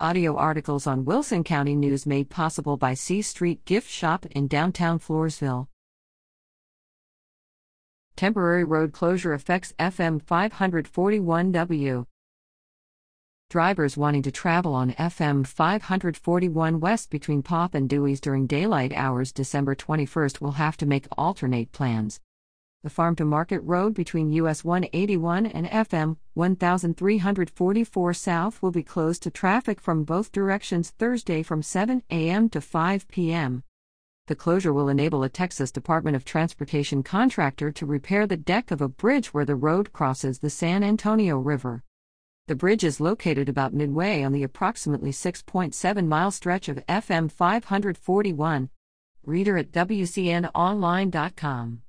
Audio articles on Wilson County News made possible by C Street Gift Shop in downtown Floresville. Temporary road closure affects FM 541W. Drivers wanting to travel on FM 541 West between Poth and Dewees during daylight hours December 21st will have to make alternate plans. The Farm to Market Road between US 181 and FM 1344 South will be closed to traffic from both directions Thursday from 7 a.m. to 5 p.m. The closure will enable a Texas Department of Transportation contractor to repair the deck of a bridge where the road crosses the San Antonio River. The bridge is located about midway on the approximately 6.7 mile stretch of FM 541. Reader at WCNOnline.com.